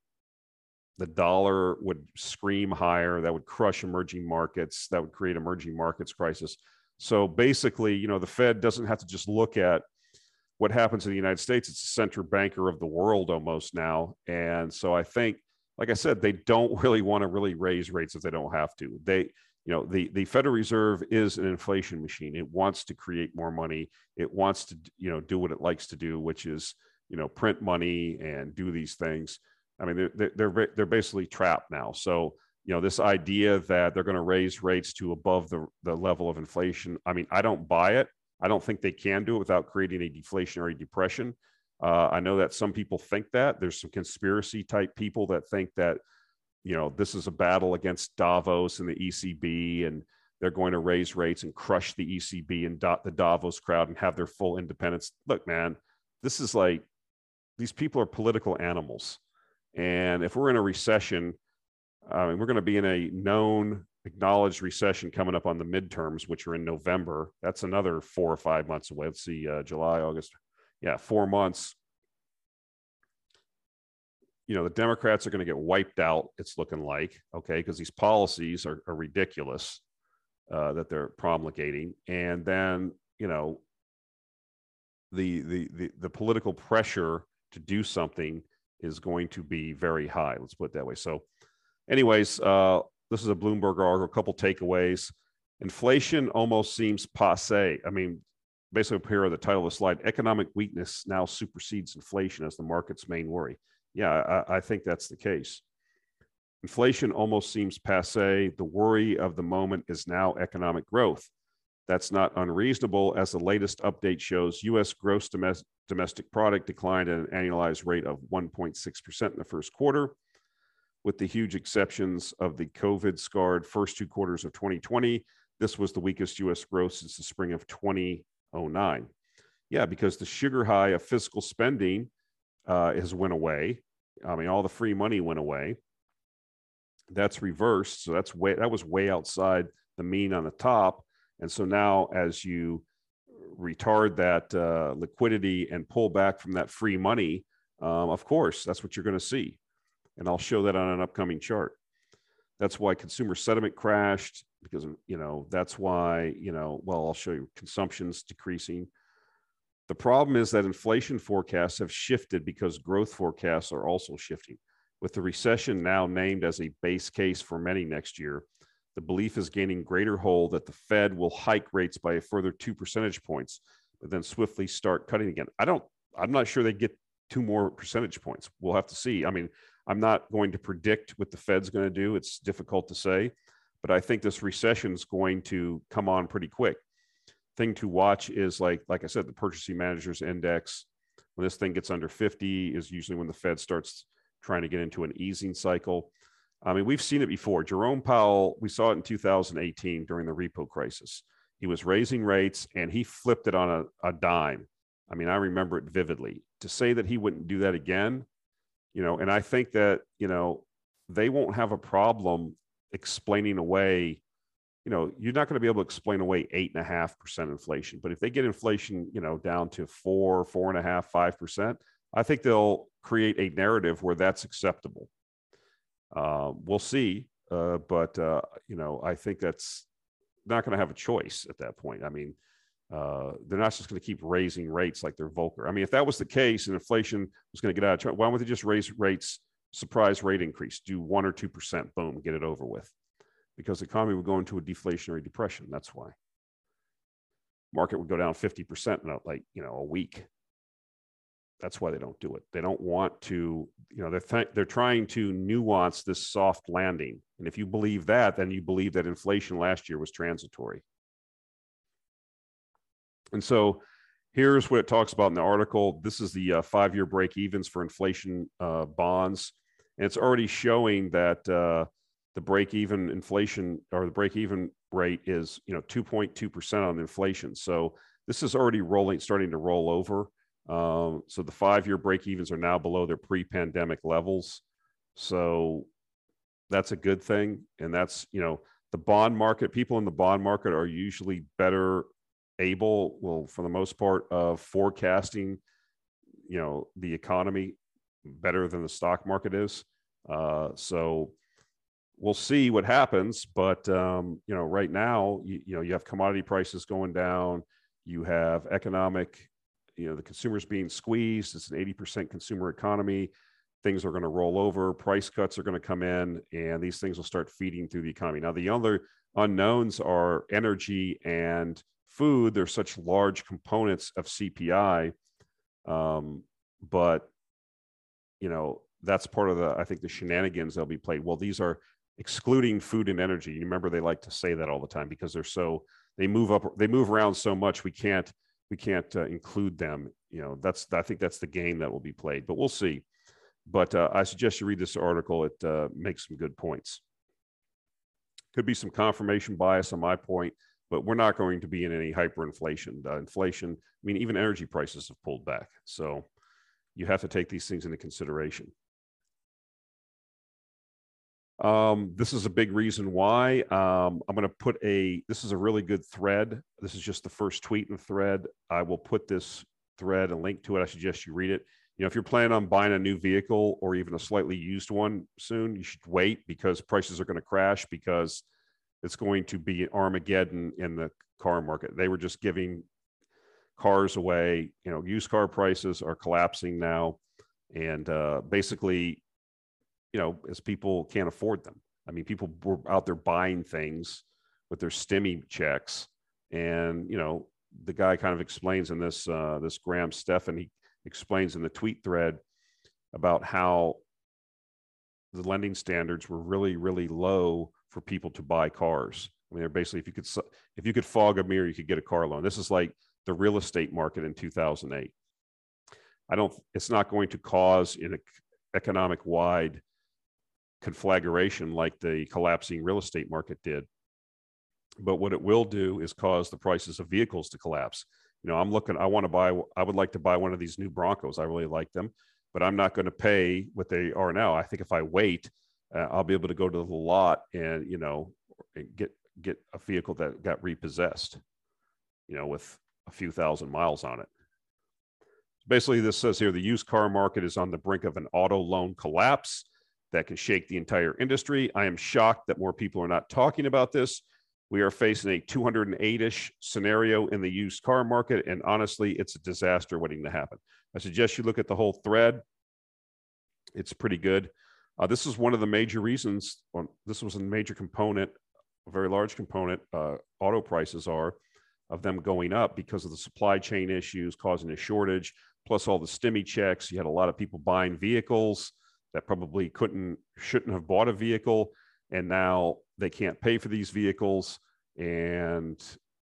the dollar would scream higher. That would crush emerging markets. That would create emerging markets crisis. So basically, you know, the Fed doesn't have to just look at what happens in the United States. It's the center banker of the world almost now. And so I think, like I said, they don't [laughs] really want to really raise rates if they don't have to. They, you know, the, the Federal Reserve is an inflation machine. It wants to create more money. It wants to, you know, do what it likes to do, which is, you know, print money and do these things. I mean, they're, they're, they're basically trapped now. So you know this idea that they're going to raise rates to above the, the level of inflation i mean i don't buy it. I don't think they can do it without creating a deflationary depression. Uh, i know that some people think that. There's some conspiracy type people that think that you know this is a battle against davos and the ecb and they're going to raise rates and crush the ecb and dot the davos crowd and have their full independence. Look man this is like these people are political animals. And if we're in a recession I mean, we're going to be in a known acknowledged recession coming up on the midterms, which are in November. That's another four or five months away. Let's see, uh, July, August. Yeah, four months. You know, the Democrats are going to get wiped out, it's looking like, okay, because these policies are, are ridiculous uh, that they're promulgating. And then, you know, the, the, the, the political pressure to do something is going to be very high. Let's put it that way. So, anyways, uh, this is a Bloomberg article, a couple takeaways. Inflation almost seems passe. I mean, basically, here are the title of the slide Economic weakness now supersedes inflation as the market's main worry. Yeah, I, I think that's the case. Inflation almost seems passe. The worry of the moment is now economic growth. That's not unreasonable, as the latest update shows US gross domestic product declined at an annualized rate of 1.6% in the first quarter with the huge exceptions of the COVID scarred first two quarters of 2020. This was the weakest US growth since the spring of 2009. Yeah, because the sugar high of fiscal spending uh, has went away. I mean, all the free money went away. That's reversed. So that's way that was way outside the mean on the top. And so now, as you retard that uh, liquidity and pull back from that free money, um, of course, that's what you're going to see. And I'll show that on an upcoming chart. That's why consumer sentiment crashed because, you know, that's why, you know, well, I'll show you consumption's decreasing. The problem is that inflation forecasts have shifted because growth forecasts are also shifting. With the recession now named as a base case for many next year, the belief is gaining greater hold that the Fed will hike rates by a further two percentage points, but then swiftly start cutting again. I don't, I'm not sure they get two more percentage points. We'll have to see. I mean, I'm not going to predict what the Fed's going to do. It's difficult to say, but I think this recession is going to come on pretty quick. Thing to watch is like, like I said, the purchasing managers index. When this thing gets under 50 is usually when the Fed starts trying to get into an easing cycle. I mean, we've seen it before. Jerome Powell, we saw it in 2018 during the repo crisis. He was raising rates and he flipped it on a, a dime. I mean, I remember it vividly. To say that he wouldn't do that again, you know, and I think that, you know, they won't have a problem explaining away, you know, you're not going to be able to explain away eight and a half percent inflation. But if they get inflation, you know, down to four, four and a half, five percent, I think they'll create a narrative where that's acceptable. Uh, we'll see, uh, but uh, you know, I think that's not going to have a choice at that point. I mean, uh, they're not just going to keep raising rates like they're Volcker. I mean, if that was the case and inflation was going to get out of control, why would they just raise rates, surprise rate increase, do one or two percent, boom, get it over with? Because the economy would go into a deflationary depression. That's why. Market would go down 50% in like, you know, a week that's why they don't do it. They don't want to, you know, they're th- they're trying to nuance this soft landing. And if you believe that, then you believe that inflation last year was transitory. And so here's what it talks about in the article. This is the uh, five-year break evens for inflation uh, bonds, and it's already showing that uh, the break even inflation or the break even rate is you know 2.2 percent on inflation. So this is already rolling, starting to roll over. Um, so the five year break evens are now below their pre pandemic levels. So that's a good thing. And that's, you know, the bond market, people in the bond market are usually better able, well, for the most part, of forecasting, you know, the economy better than the stock market is. Uh, so we'll see what happens. But, um, you know, right now, you, you know, you have commodity prices going down, you have economic you know the consumers being squeezed it's an 80% consumer economy things are going to roll over price cuts are going to come in and these things will start feeding through the economy now the other unknowns are energy and food they're such large components of cpi um, but you know that's part of the i think the shenanigans that'll be played well these are excluding food and energy you remember they like to say that all the time because they're so they move up they move around so much we can't we can't uh, include them. You know, that's I think that's the game that will be played, but we'll see. But uh, I suggest you read this article. It uh, makes some good points. Could be some confirmation bias on my point, but we're not going to be in any hyperinflation. Uh, inflation, I mean, even energy prices have pulled back. So you have to take these things into consideration. Um, this is a big reason why. Um, I'm going to put a, this is a really good thread. This is just the first tweet the thread. I will put this thread and link to it. I suggest you read it. You know, if you're planning on buying a new vehicle or even a slightly used one soon, you should wait because prices are going to crash because it's going to be Armageddon in the car market. They were just giving cars away. You know, used car prices are collapsing now. And uh, basically, you know, as people can't afford them. I mean, people were out there buying things with their stimmy checks, and you know, the guy kind of explains in this uh, this Graham Stephan he explains in the tweet thread about how the lending standards were really really low for people to buy cars. I mean, they're basically if you could if you could fog a mirror, you could get a car loan. This is like the real estate market in 2008. I don't. It's not going to cause an economic wide conflagration like the collapsing real estate market did. But what it will do is cause the prices of vehicles to collapse. You know, I'm looking, I want to buy, I would like to buy one of these new Broncos. I really like them, but I'm not going to pay what they are now. I think if I wait, uh, I'll be able to go to the lot and, you know, get, get a vehicle that got repossessed, you know, with a few thousand miles on it. Basically, this says here the used car market is on the brink of an auto loan collapse that can shake the entire industry. I am shocked that more people are not talking about this. We are facing a 208 ish scenario in the used car market. And honestly, it's a disaster waiting to happen. I suggest you look at the whole thread. It's pretty good. Uh, this is one of the major reasons, this was a major component a very large component, uh, auto prices are of them going up because of the supply chain issues causing a shortage, plus all the stimmy checks. You had a lot of people buying vehicles that probably couldn't, shouldn't have bought a vehicle. And now they can't pay for these vehicles. And,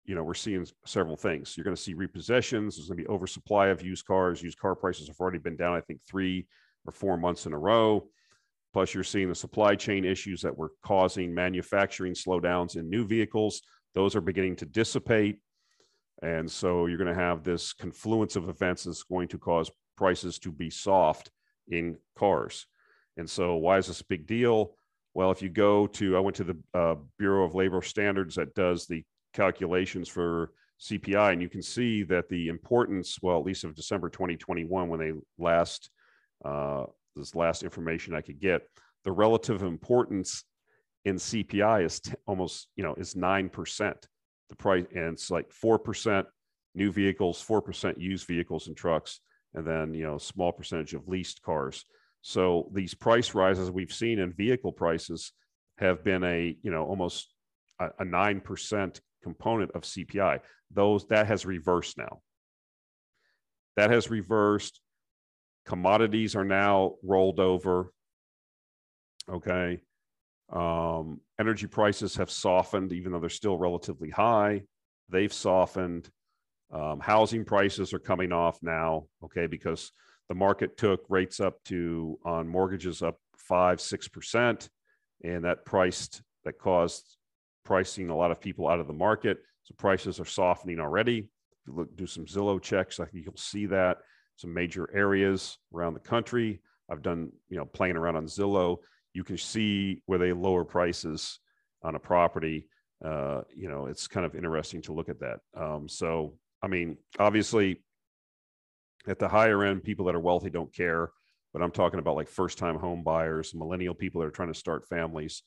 you know, we're seeing several things. You're going to see repossessions. There's going to be oversupply of used cars. Used car prices have already been down, I think, three or four months in a row. Plus, you're seeing the supply chain issues that were causing manufacturing slowdowns in new vehicles. Those are beginning to dissipate. And so you're going to have this confluence of events that's going to cause prices to be soft in cars. And so, why is this a big deal? Well, if you go to, I went to the uh, Bureau of Labor Standards that does the calculations for CPI, and you can see that the importance, well, at least of December 2021, when they last, uh, this last information I could get, the relative importance in CPI is t- almost, you know, is 9%. The price, and it's like 4% new vehicles, 4% used vehicles and trucks, and then, you know, small percentage of leased cars. So these price rises we've seen in vehicle prices have been a, you know, almost a, a 9% component of CPI. Those that has reversed now. That has reversed. Commodities are now rolled over. Okay. Um, energy prices have softened, even though they're still relatively high. They've softened. Um, housing prices are coming off now, okay, because the market took rates up to on mortgages up five, six percent, and that priced that caused pricing a lot of people out of the market. So prices are softening already. If you look, do some Zillow checks, I think you'll see that some major areas around the country. I've done, you know, playing around on Zillow. You can see where they lower prices on a property. Uh, you know, it's kind of interesting to look at that. Um, so, I mean, obviously, at the higher end, people that are wealthy don't care. But I'm talking about like first time home buyers, millennial people that are trying to start families.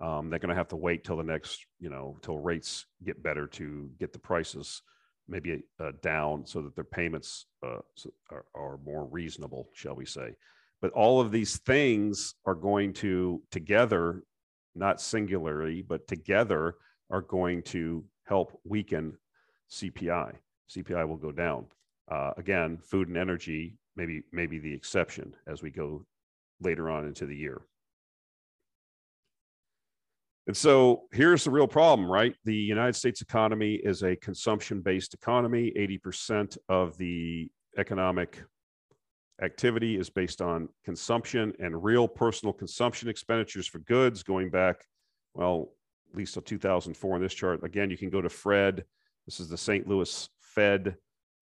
Um, they're going to have to wait till the next, you know, till rates get better to get the prices maybe uh, down so that their payments uh, are, are more reasonable, shall we say. But all of these things are going to together, not singularly, but together are going to help weaken CPI. CPI will go down. Uh, again, food and energy maybe maybe the exception as we go later on into the year. And so here's the real problem, right? The United States economy is a consumption based economy. 80% of the economic activity is based on consumption and real personal consumption expenditures for goods going back, well, at least till 2004 in this chart. Again, you can go to Fred. This is the St. Louis Fed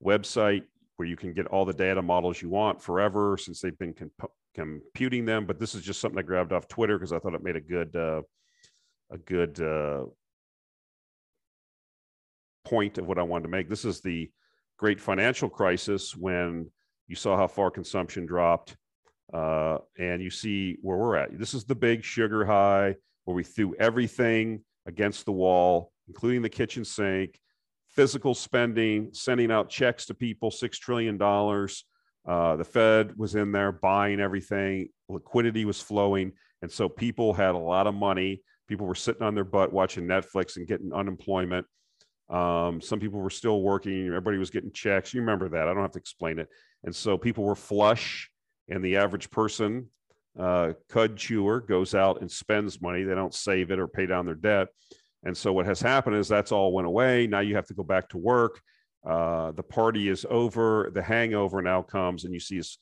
website where you can get all the data models you want forever since they've been comp- computing them. But this is just something I grabbed off Twitter because I thought it made a good uh, a good uh, point of what I wanted to make. This is the great financial crisis when you saw how far consumption dropped, uh, and you see where we're at. This is the big sugar high where we threw everything against the wall, including the kitchen sink, fiscal spending, sending out checks to people, $6 trillion. Uh, the Fed was in there buying everything, liquidity was flowing. And so people had a lot of money. People were sitting on their butt watching Netflix and getting unemployment. Um, some people were still working. Everybody was getting checks. You remember that. I don't have to explain it. And so people were flush, and the average person, uh, cud chewer, goes out and spends money. They don't save it or pay down their debt. And so what has happened is that's all went away. Now you have to go back to work. Uh, the party is over. The hangover now comes, and you see, it's,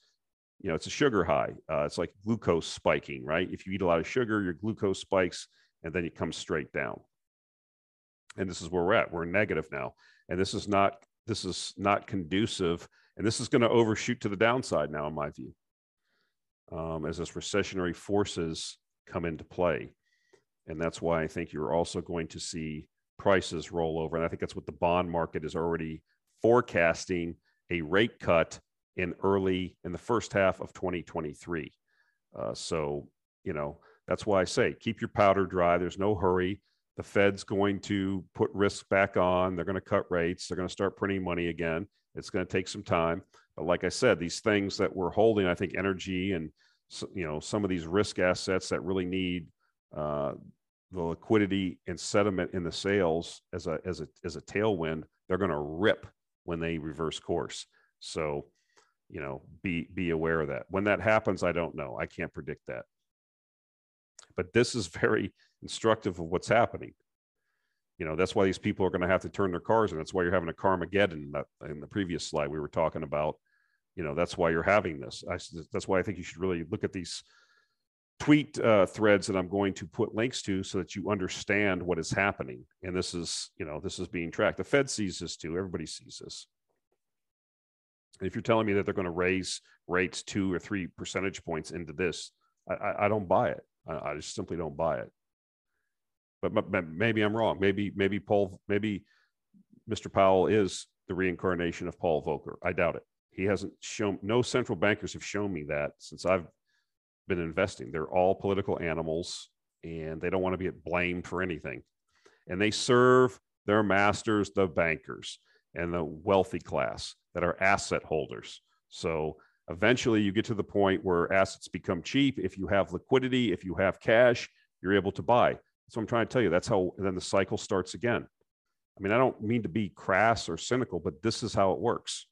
you know, it's a sugar high. Uh, it's like glucose spiking, right? If you eat a lot of sugar, your glucose spikes, and then you come straight down. And this is where we're at. We're negative now, and this is not this is not conducive, and this is going to overshoot to the downside now, in my view, um, as this recessionary forces come into play. And that's why I think you're also going to see prices roll over. And I think that's what the bond market is already forecasting a rate cut in early in the first half of 2023. Uh, so, you know, that's why I say keep your powder dry. There's no hurry. The Fed's going to put risk back on. They're going to cut rates. They're going to start printing money again. It's going to take some time. But like I said, these things that we're holding, I think energy and you know some of these risk assets that really need uh, the liquidity and sentiment in the sails as a as a as a tailwind, they're going to rip when they reverse course. So, you know, be be aware of that. When that happens, I don't know. I can't predict that. But this is very [laughs] instructive of what's happening. You know, that's why these people are going to have to turn their cars and That's why you're having a Carmageddon. That in the previous slide we were talking about. You know, that's why you're having this. I, that's why I think you should really look at these tweet uh, threads that I'm going to put links to so that you understand what is happening. And this is, you know, this is being tracked. The Fed sees this too. Everybody sees this. If you're telling me that they're going to raise rates two or three percentage points into this, I, I don't buy it. I, just simply don't buy it. But, but maybe I'm wrong. Maybe maybe Paul maybe Mr. Powell is the reincarnation of Paul Volcker. I doubt it. He hasn't shown. No central bankers have shown me that since I've been investing. They're all political animals and they don't want to be blamed for anything. And they serve their masters, the bankers and the wealthy class that are asset holders. So eventually you get to the point where assets become cheap. If you have liquidity, if you have cash, you're able to buy. So I'm trying to tell you that's how then the cycle starts again. I mean, I don't mean to be crass or cynical, but this is how it works.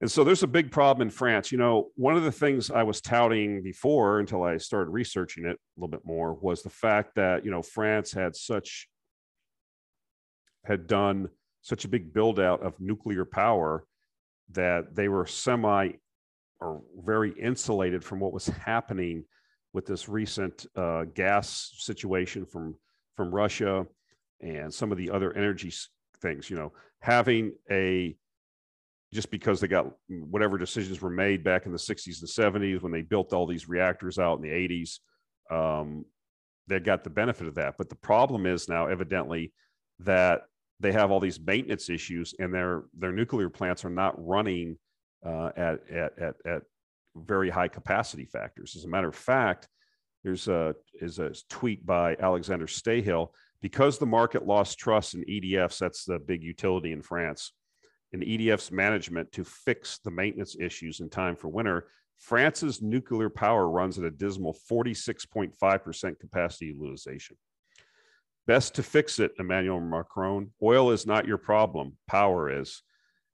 And so there's a big problem in France. You know, one of the things I was touting before until I started researching it a little bit more was the fact that, you know, France had such, had done such a big build out of nuclear power that they were semi or very insulated from what was happening with this recent uh, gas situation from from Russia and some of the other energy things. You know, having a just because they got whatever decisions were made back in the 60s and 70s when they built all these reactors out in the 80s um, they got the benefit of that but the problem is now evidently that they have all these maintenance issues and their their nuclear plants are not running uh, at, at, at, at very high capacity factors as a matter of fact there's a is a tweet by alexander Stahel because the market lost trust in edfs that's the big utility in france and EDF's management to fix the maintenance issues in time for winter, France's nuclear power runs at a dismal 46.5% capacity utilization. Best to fix it, Emmanuel Macron. Oil is not your problem, power is.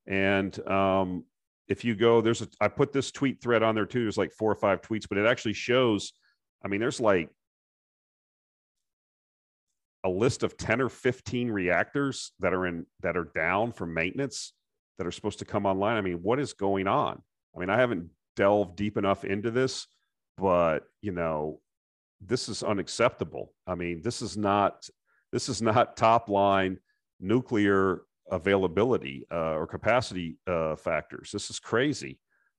And um, if you go, there's a, I put this tweet thread on there too. There's like four or five tweets, but it actually shows, I mean, there's like a list of 10 or 15 reactors that are in that are down for maintenance that are supposed to come online. I mean, what is going on? I mean, I haven't delved deep enough into this, but you know, this is unacceptable. I mean, this is not this is not top line nuclear availability uh, or capacity uh, factors. This is crazy.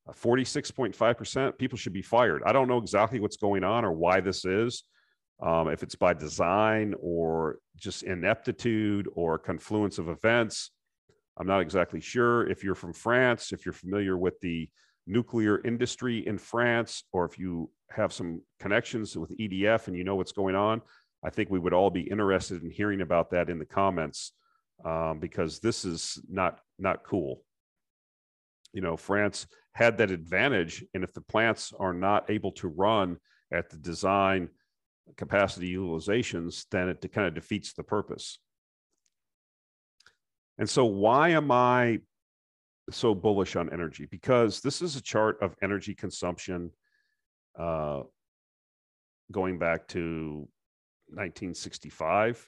46.5% people should be fired. I don't know exactly what's going on or why this is. Um, if it's by design or just ineptitude or confluence of events. I'm not exactly sure if you're from France, if you're familiar with the nuclear industry in France, or if you have some connections with EDF and you know what's going on. I think we would all be interested in hearing about that in the comments um, because this is not not cool. You know, France had that advantage, and if the plants are not able to run at the design capacity utilizations, then it kind of defeats the purpose. And so, why am I so bullish on energy? Because this is a chart of energy consumption uh, going back to 1965.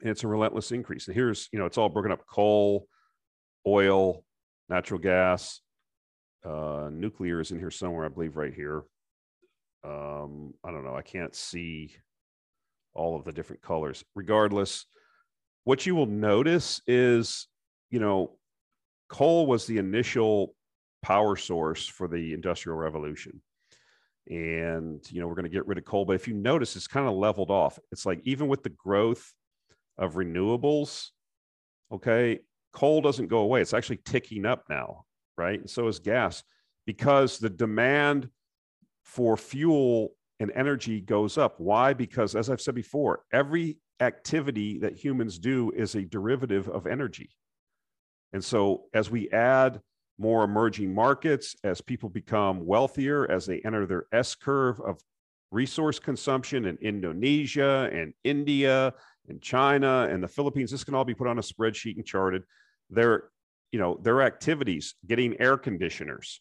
And it's a relentless increase. And here's, you know, it's all broken up coal, oil, natural gas, uh, nuclear is in here somewhere, I believe, right here. Um, I don't know. I can't see all of the different colors. Regardless, what you will notice is, you know, coal was the initial power source for the industrial revolution. And, you know, we're going to get rid of coal. But if you notice, it's kind of leveled off. It's like even with the growth of renewables, okay, coal doesn't go away. It's actually ticking up now, right? And so is gas because the demand for fuel and energy goes up. Why? Because, as I've said before, every activity that humans do is a derivative of energy. And so as we add more emerging markets, as people become wealthier, as they enter their S curve of resource consumption in Indonesia and India and China and the Philippines. This can all be put on a spreadsheet and charted. Their, you know, their activities, getting air conditioners,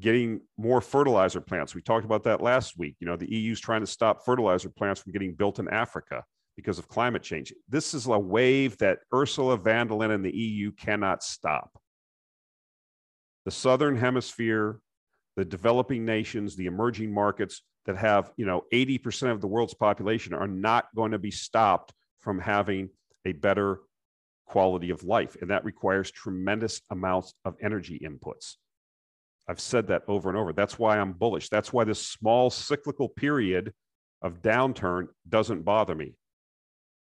getting more fertilizer plants. We talked about that last week. You know, the EU is trying to stop fertilizer plants from getting built in Africa because of climate change. This is a wave that Ursula von der Leyen and the EU cannot stop. The Southern Hemisphere, the developing nations, the emerging markets that have, you know, 80% of the world's population are not going to be stopped from having a better quality of life. And that requires tremendous amounts of energy inputs. I've said that over and over. That's why I'm bullish. That's why this small cyclical period of downturn doesn't bother me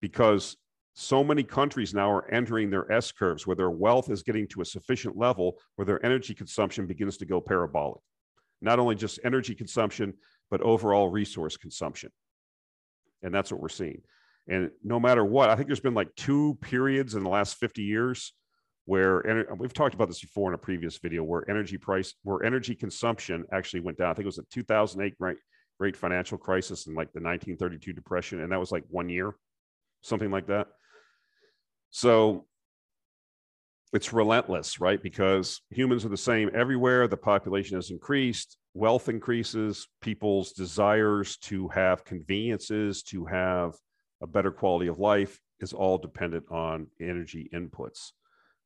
because so many countries now are entering their S curves where their wealth is getting to a sufficient level where their energy consumption begins to go parabolic. Not only just energy consumption, but overall resource consumption. And that's what we're seeing. And no matter what, I think there's been like two periods in the last 50 years where and we've talked about this before in a previous video where energy price where energy consumption actually went down i think it was a 2008 great, great financial crisis and like the 1932 depression and that was like one year something like that so it's relentless right? Because humans are the same everywhere. The population has increased. Wealth increases. People's desires to have conveniences to have a better quality of life is all dependent on energy inputs.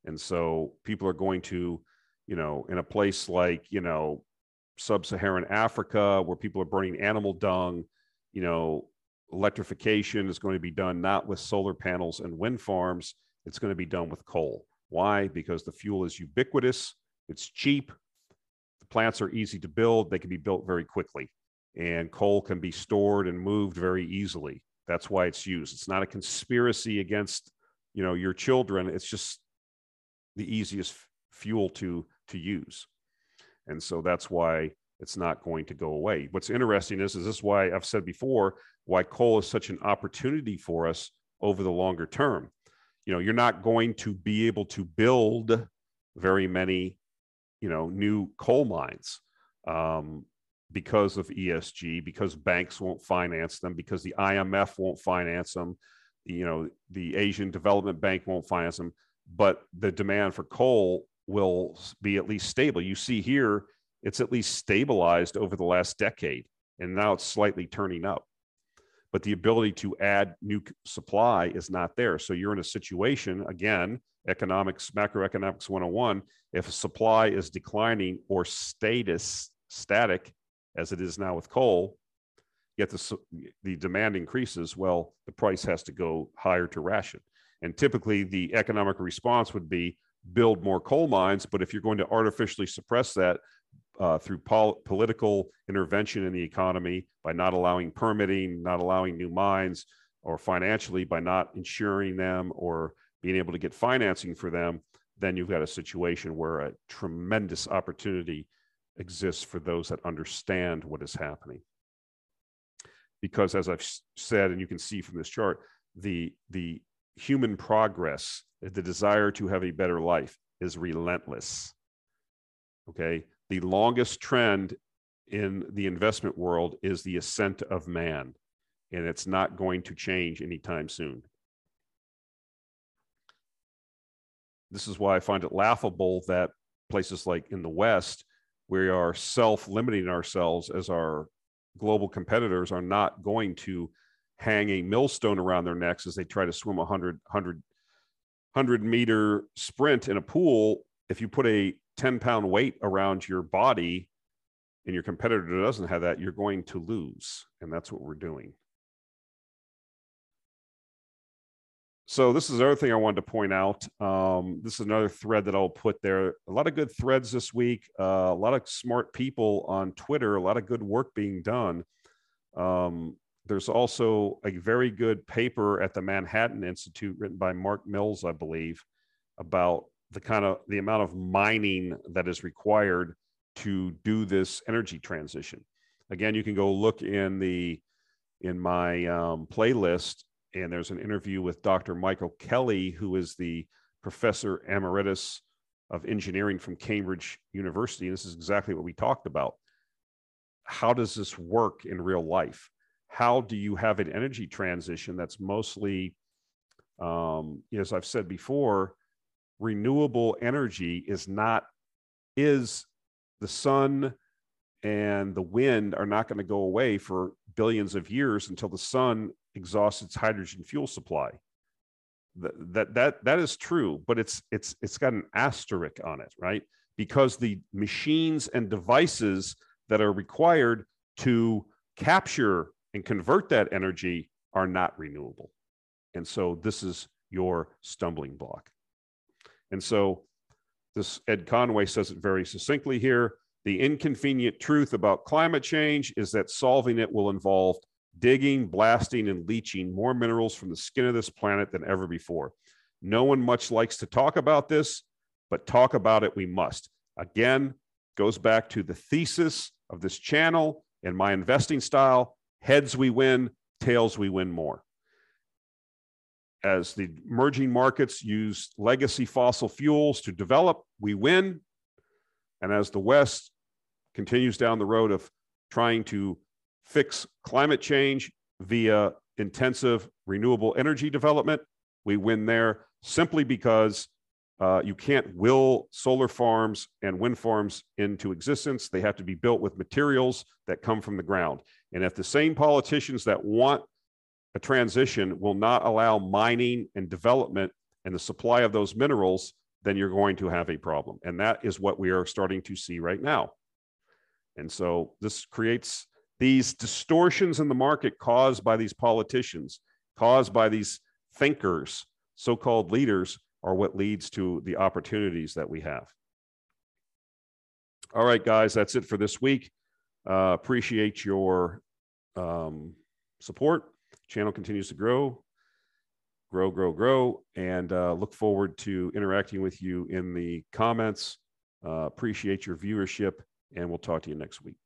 And so people are going to, you know, in a place like, you know, sub Saharan Africa, where people are burning animal dung, you know, electrification is going to be done not with solar panels and wind farms, it's going to be done with coal. Why? Because the fuel is ubiquitous, it's cheap, the plants are easy to build, they can be built very quickly, and coal can be stored and moved very easily. That's why it's used. It's not a conspiracy against, you know, your children. It's just the easiest fuel to to use and so that's why it's not going to go away. What's interesting is is this why i've said before why coal is such an opportunity for us over the longer term. You know you're not going to be able to build very many you know new coal mines um, because of esg because banks won't finance them because the imf won't finance them you know the asian development bank won't finance them. But the demand for coal will be at least stable. You see here, it's at least stabilized over the last decade, and now it's slightly turning up. But the ability to add new supply is not there. So you're in a situation, again, economics, macroeconomics 101, if supply is declining or status static, as it is now with coal, yet the, the demand increases, well, the price has to go higher to ration. And typically, the economic response would be build more coal mines. But if you're going to artificially suppress that uh, through pol- political intervention in the economy by not allowing permitting, not allowing new mines, or financially by not insuring them or being able to get financing for them, then you've got a situation where a tremendous opportunity exists for those that understand what is happening. Because as I've said, and you can see from this chart, the the human progress, the desire to have a better life, is relentless. Okay. The longest trend in the investment world is the ascent of man, and it's not going to change anytime soon. This is why I find it laughable that places like in the West, we are self limiting ourselves as our global competitors are not going to hang a millstone around their necks as they try to swim a 100, 100, 100 meter sprint in a pool. If you put a 10 pound weight around your body and your competitor doesn't have that, you're going to lose. And that's what we're doing. So this is another thing I wanted to point out. Um, this is another thread that I'll put there. A lot of good threads this week. Uh, a lot of smart people on Twitter. A lot of good work being done. Um, there's also a very good paper at the Manhattan Institute written by Mark Mills, I believe, about the kind of the amount of mining that is required to do this energy transition. Again, you can go look in the in my um, playlist, and there's an interview with Dr. Michael Kelly, who is the professor emeritus of engineering from Cambridge University. And this is exactly what we talked about. How does this work in real life? How do you have an energy transition that's mostly, um, as I've said before, renewable energy is not, is the sun and the wind are not going to go away for billions of years until the sun exhausts its hydrogen fuel supply. That that that, that is true but it's it's it's got an asterisk on it right? Because the machines and devices that are required to capture and convert that energy are not renewable. And so this is your stumbling block and so this ed conway says it very succinctly here the inconvenient truth about climate change is that solving it will involve digging, blasting, and leaching more minerals from the skin of this planet than ever before. No one much likes to talk about this, but talk about it we must. Again, goes back to the thesis of this channel and my investing style heads we win, tails we win more. As the emerging markets use legacy fossil fuels to develop, we win. And as the West continues down the road of trying to fix climate change via intensive renewable energy development. We win there simply because uh, you can't will solar farms and wind farms into existence. They have to be built with materials that come from the ground. And if the same politicians that want a transition will not allow mining and development and the supply of those minerals, then you're going to have a problem. And that is what we are starting to see right now. And so this creates these distortions in the market caused by these politicians, caused by these thinkers, so called leaders, are what leads to the opportunities that we have. All right, guys, that's it for this week. Uh, appreciate your um, support. Channel continues to grow, grow, grow, grow, and uh, look forward to interacting with you in the comments. Uh, appreciate your viewership, and we'll talk to you next week.